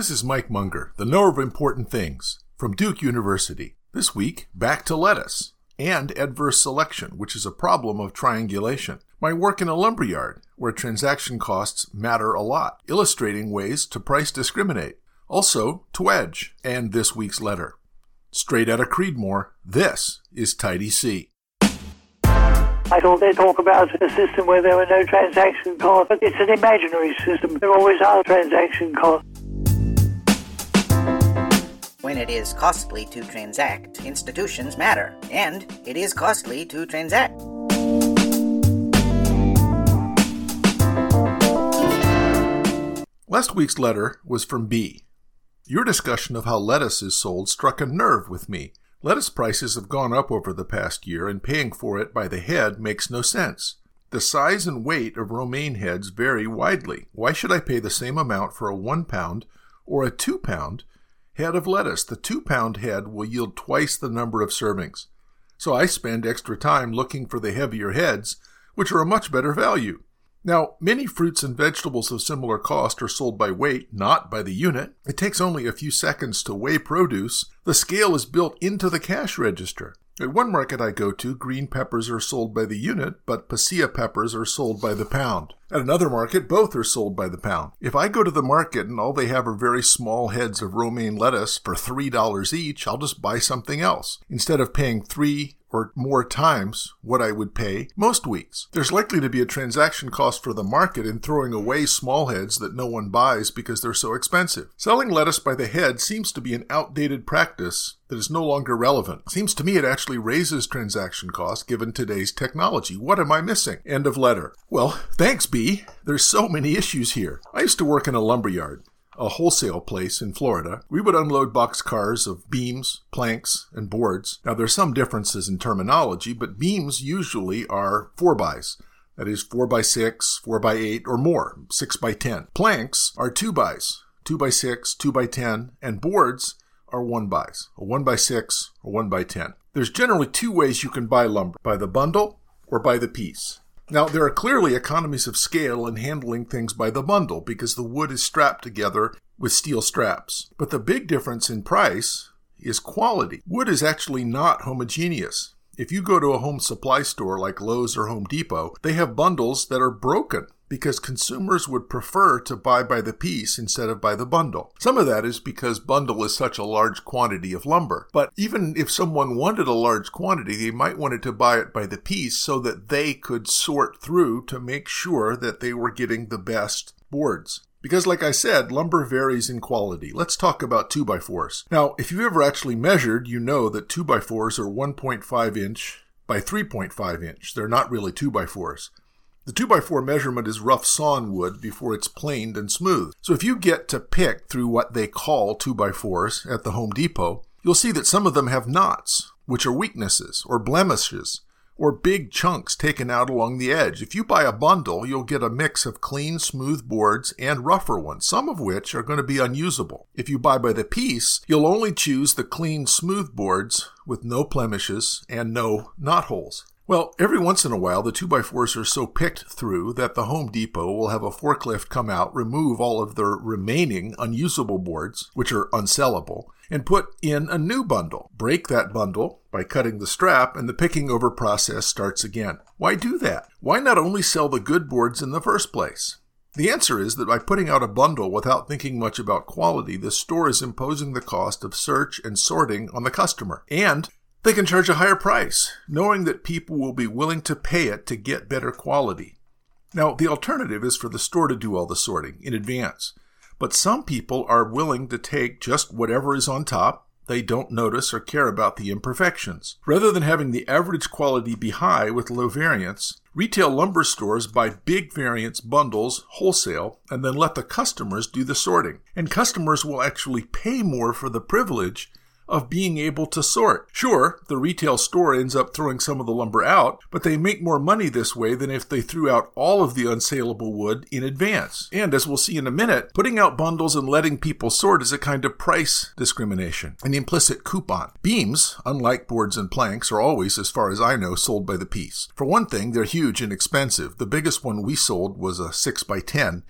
This is Mike Munger, the knower of important things, from Duke University. This week, back to lettuce and adverse selection, which is a problem of triangulation. My work in a lumberyard, where transaction costs matter a lot, illustrating ways to price discriminate. Also, TWEJ, and this week's letter. Straight out of Creedmoor, this is Tidy C. I thought they talk about a system where there were no transaction costs, it's an imaginary system. There always are transaction costs. When it is costly to transact, institutions matter, and it is costly to transact. Last week's letter was from B. Your discussion of how lettuce is sold struck a nerve with me. Lettuce prices have gone up over the past year, and paying for it by the head makes no sense. The size and weight of romaine heads vary widely. Why should I pay the same amount for a one pound or a two pound head of lettuce? The two pound head will yield twice the number of servings. So I spend extra time looking for the heavier heads, which are a much better value. Now, many fruits and vegetables of similar cost are sold by weight, not by the unit. It takes only a few seconds to weigh produce. The scale is built into the cash register. At one market I go to, green peppers are sold by the unit, but pasilla peppers are sold by the pound. At another market, both are sold by the pound. If I go to the market and all they have are very small heads of romaine lettuce for $3 each, I'll just buy something else. Instead of paying 3 or more times what I would pay most weeks. There's likely to be a transaction cost for the market in throwing away small heads that no one buys because they're so expensive. Selling lettuce by the head seems to be an outdated practice that is no longer relevant. Seems to me it actually raises transaction costs given today's technology. What am I missing? End of letter. Well, thanks, B. There's so many issues here. I used to work in a lumberyard a wholesale place in Florida, we would unload box cars of beams, planks, and boards. Now, there's some differences in terminology, but beams usually are 4 bys. That is 4 by 6, 4 by 8, or more, 6 by 10. Planks are 2 bys, 2 by 6, 2 by 10, and boards are 1 bys, a 1 by 6 or 1 by 10. There's generally two ways you can buy lumber, by the bundle or by the piece. Now, there are clearly economies of scale in handling things by the bundle because the wood is strapped together with steel straps. But the big difference in price is quality. Wood is actually not homogeneous. If you go to a home supply store like Lowe's or Home Depot, they have bundles that are broken because consumers would prefer to buy by the piece instead of by the bundle. Some of that is because bundle is such a large quantity of lumber. But even if someone wanted a large quantity, they might want it to buy it by the piece so that they could sort through to make sure that they were getting the best boards. Because, like I said, lumber varies in quality. Let's talk about 2x4s. Now, if you've ever actually measured, you know that 2x4s are 1.5 inch by 3.5 inch. They're not really 2x4s. The 2x4 measurement is rough sawn wood before it's planed and smooth. So if you get to pick through what they call 2x4s at the Home Depot, you'll see that some of them have knots, which are weaknesses or blemishes or big chunks taken out along the edge. If you buy a bundle, you'll get a mix of clean, smooth boards and rougher ones, some of which are going to be unusable. If you buy by the piece, you'll only choose the clean, smooth boards with no blemishes and no knot holes. Well, every once in a while, the 2x4s are so picked through that the Home Depot will have a forklift come out, remove all of their remaining unusable boards, which are unsellable, and put in a new bundle. Break that bundle by cutting the strap, and the picking over process starts again. Why do that? Why not only sell the good boards in the first place? The answer is that by putting out a bundle without thinking much about quality, the store is imposing the cost of search and sorting on the customer. And they can charge a higher price, knowing that people will be willing to pay it to get better quality. Now, the alternative is for the store to do all the sorting in advance. But some people are willing to take just whatever is on top. They don't notice or care about the imperfections. Rather than having the average quality be high with low variance, retail lumber stores buy big variance bundles wholesale and then let the customers do the sorting. And customers will actually pay more for the privilege of being able to sort. Sure, the retail store ends up throwing some of the lumber out, but they make more money this way than if they threw out all of the unsaleable wood in advance. And as we'll see in a minute, putting out bundles and letting people sort is a kind of price discrimination, an implicit coupon. Beams, unlike boards and planks, are always, as far as I know, sold by the piece. For one thing, they're huge and expensive. The biggest one we sold was a 6 by 10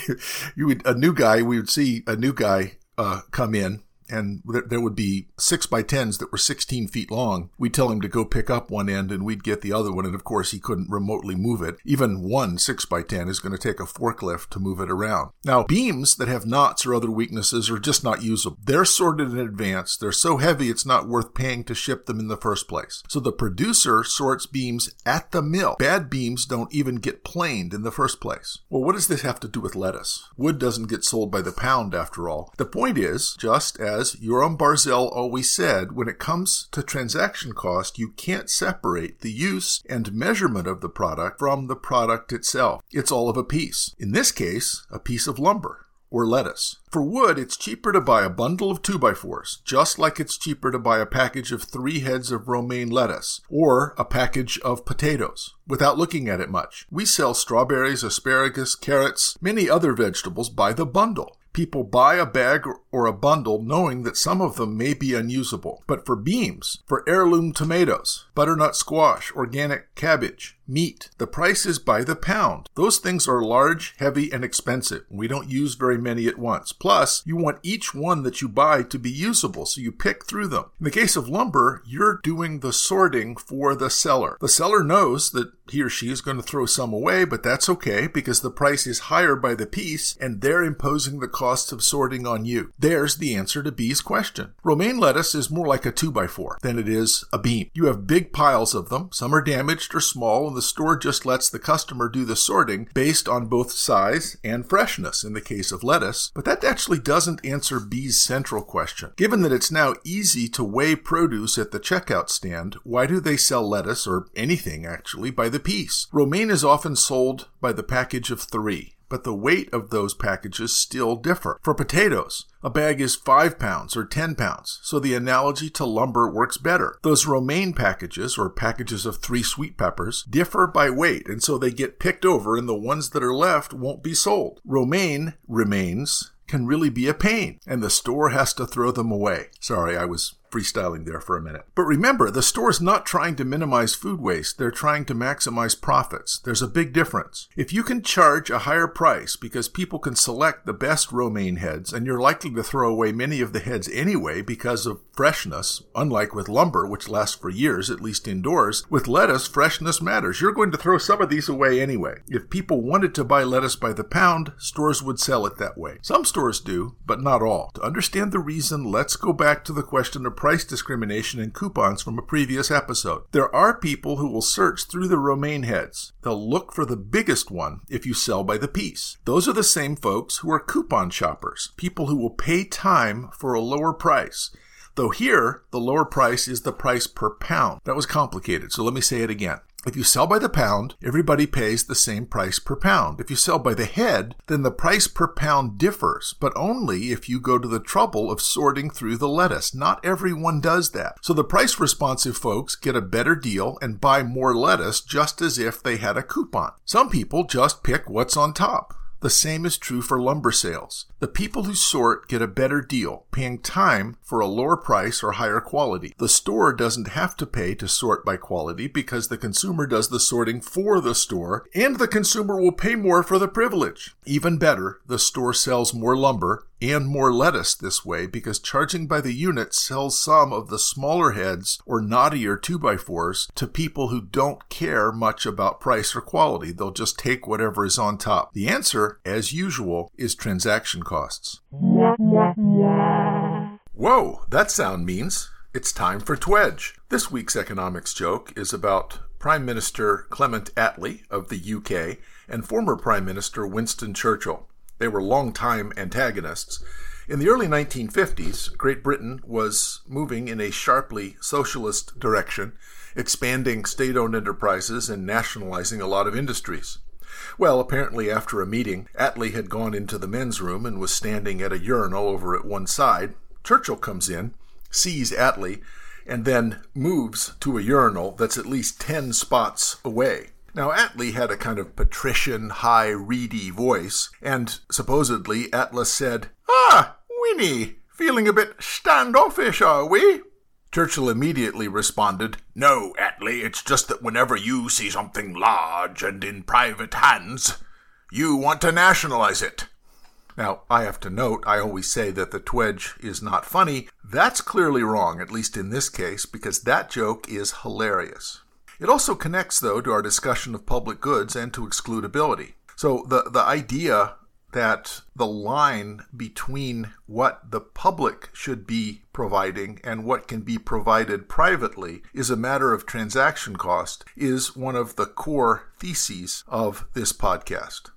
you would, a new guy, we would see a new guy uh, come in and there would be six by tens that were 16 feet long. We'd tell him to go pick up one end and we'd get the other one. And of course, he couldn't remotely move it. Even one six by 10 is going to take a forklift to move it around. Now, beams that have knots or other weaknesses are just not usable. They're sorted in advance. They're so heavy, it's not worth paying to ship them in the first place. So the producer sorts beams at the mill. Bad beams don't even get planed in the first place. Well, what does this have to do with lettuce? Wood doesn't get sold by the pound after all. The point is, just as as Yoram Barzel always said, when it comes to transaction cost, you can't separate the use and measurement of the product from the product itself. It's all of a piece. In this case, a piece of lumber or lettuce. For wood, it's cheaper to buy a bundle of 2x4s, just like it's cheaper to buy a package of three heads of romaine lettuce or a package of potatoes without looking at it much. We sell strawberries, asparagus, carrots, many other vegetables by the bundle. People buy a bag or a bundle knowing that some of them may be unusable. But for beams, for heirloom tomatoes, butternut squash, organic cabbage, meat, the price is by the pound. Those things are large, heavy, and expensive. We don't use very many at once. Plus, you want each one that you buy to be usable, so you pick through them. In the case of lumber, you're doing the sorting for the seller. The seller knows that he or she is going to throw some away, but that's okay because the price is higher by the piece and they're imposing the cost of sorting on you. There's the answer to B's question. Romaine lettuce is more like a 2x4 than it is a beam. You have big piles of them. Some are damaged or small, the store just lets the customer do the sorting based on both size and freshness in the case of lettuce. But that actually doesn't answer B's central question. Given that it's now easy to weigh produce at the checkout stand, why do they sell lettuce or anything actually by the piece. Romaine is often sold by the package of three, but the weight of those packages still differ. For potatoes, a bag is 5 pounds or 10 pounds, so the analogy to lumber works better. Those romaine packages, or packages of three sweet peppers, differ by weight, and so they get picked over and the ones that are left won't be sold. Romaine remains can really be a pain, and the store has to throw them away. Sorry, I was freestyling there for a minute. But remember, the store's not trying to minimize food waste, they're trying to maximize profits. There's a big difference. If you can charge a higher price because people can select the best romaine heads, and you're likely to throw away many of the heads anyway because of freshness, unlike with lumber, which lasts for years, at least indoors, with lettuce, freshness matters. You're going to throw some of these away anyway. If people wanted to buy lettuce by the pound, stores would sell it that way. Some stores do, but not all. To understand the reason, let's go back to the question of price discrimination and coupons from a previous episode. There are people who will search through the romaine heads. They'll look for the biggest one if you sell by the piece. Those are the same folks who are coupon shoppers, people who will pay time for a lower price. Though here, the lower price is the price per pound. That was complicated, so let me say it again. If you sell by the pound, everybody pays the same price per pound. If you sell by the head, then the price per pound differs, but only if you go to the trouble of sorting through the lettuce. Not everyone does that. So the price responsive folks get a better deal and buy more lettuce just as if they had a coupon. Some people just pick what's on top. The same is true for lumber sales. The people who sort get a better deal, paying time for a lower price or higher quality. The store doesn't have to pay to sort by quality because the consumer does the sorting for the store, and the consumer will pay more for the privilege. Even better, the store sells more lumber and more lettuce this way because charging by the unit sells some of the smaller heads or knottier 2x4s to people who don't care much about price or quality. They'll just take whatever is on top. The answer, as usual, is transaction costs. Whoa, that sound means it's time for TWEJ. This week's economics joke is about Prime Minister Clement Attlee of the UK and former Prime Minister Winston Churchill. They were longtime antagonists. In the early 1950s, Great Britain was moving in a sharply socialist direction, expanding state owned enterprises and nationalizing a lot of industries. Well, apparently, after a meeting, Attlee had gone into the men's room and was standing at a urinal over at one side. Churchill comes in sees Attlee and then moves to a urinal that's at least 10 spots away. Now, Attlee had a kind of patrician, high, reedy voice, and supposedly Attlee said, Ah, Winnie, feeling a bit standoffish, are we? Churchill immediately responded, No, Attlee, it's just that whenever you see something large and in private hands, you want to nationalize it. Now, I have to note, I always say that the TWEJ is not funny. That's clearly wrong, at least in this case, because that joke is hilarious. It also connects, though, to our discussion of public goods and to excludability. So the, the idea that the line between what the public should be providing and what can be provided privately is a matter of transaction cost is one of the core theses of this podcast.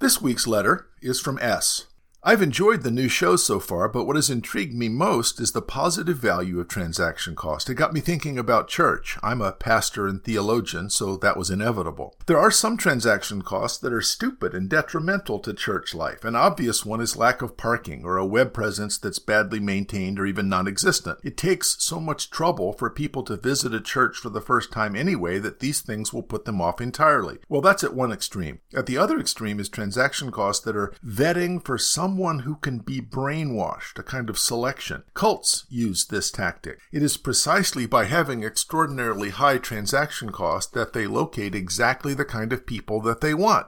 This week's letter is from S. I've enjoyed the new show so far, but what has intrigued me most is the positive value of transaction cost. It got me thinking about church. I'm a pastor and theologian, so that was inevitable. There are some transaction costs that are stupid and detrimental to church life. An obvious one is lack of parking or a web presence that's badly maintained or even non existent. It takes so much trouble for people to visit a church for the first time anyway that these things will put them off entirely. Well, that's at one extreme. At the other extreme is transaction costs that are vetting for some someone who can be brainwashed, a kind of selection. Cults use this tactic. It is precisely by having extraordinarily high transaction costs that they locate exactly the kind of people that they want.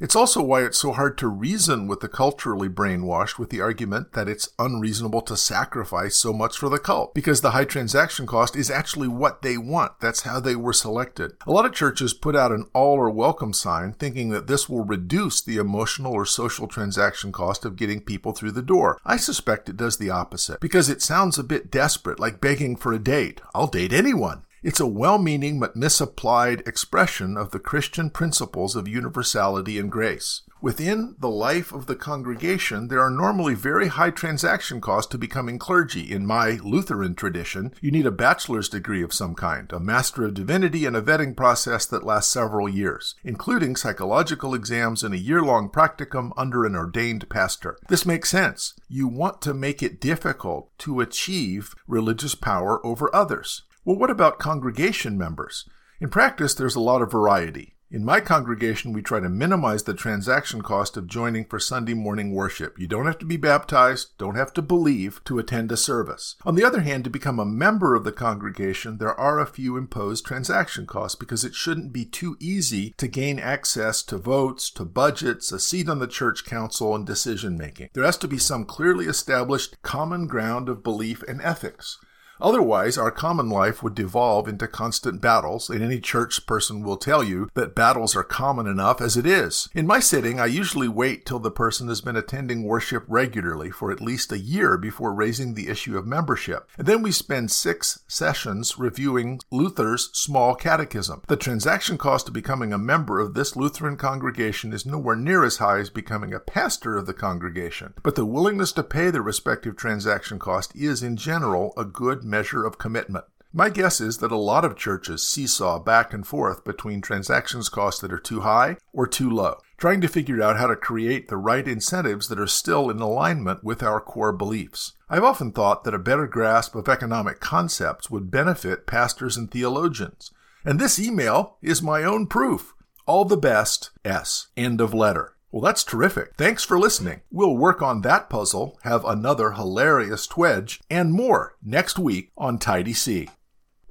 It's also why it's so hard to reason with the culturally brainwashed with the argument that it's unreasonable to sacrifice so much for the cult, because the high transaction cost is actually what they want. That's how they were selected. A lot of churches put out an all or welcome sign thinking that this will reduce the emotional or social transaction cost of getting people through the door. I suspect it does the opposite, because it sounds a bit desperate, like begging for a date. I'll date anyone. It's a well meaning but misapplied expression of the Christian principles of universality and grace. Within the life of the congregation, there are normally very high transaction costs to becoming clergy. In my Lutheran tradition, you need a bachelor's degree of some kind, a Master of Divinity, and a vetting process that lasts several years, including psychological exams and a year long practicum under an ordained pastor. This makes sense. You want to make it difficult to achieve religious power over others. Well, what about congregation members? In practice, there's a lot of variety. In my congregation, we try to minimize the transaction cost of joining for Sunday morning worship. You don't have to be baptized, don't have to believe to attend a service. On the other hand, to become a member of the congregation, there are a few imposed transaction costs because it shouldn't be too easy to gain access to votes, to budgets, a seat on the church council, and decision making. There has to be some clearly established common ground of belief and ethics. Otherwise, our common life would devolve into constant battles, and any church person will tell you that battles are common enough as it is. In my sitting, I usually wait till the person has been attending worship regularly for at least a year before raising the issue of membership. And then we spend six sessions reviewing Luther's small catechism. The transaction cost of becoming a member of this Lutheran congregation is nowhere near as high as becoming a pastor of the congregation, but the willingness to pay the respective transaction cost is, in general, a good measure of commitment. My guess is that a lot of churches seesaw back and forth between transactions costs that are too high or too low, trying to figure out how to create the right incentives that are still in alignment with our core beliefs. I've often thought that a better grasp of economic concepts would benefit pastors and theologians. And this email is my own proof. All the best, S. End of letter. Well, that's terrific. Thanks for listening. We'll work on that puzzle, have another hilarious TWEJ, and more next week on Tidy C.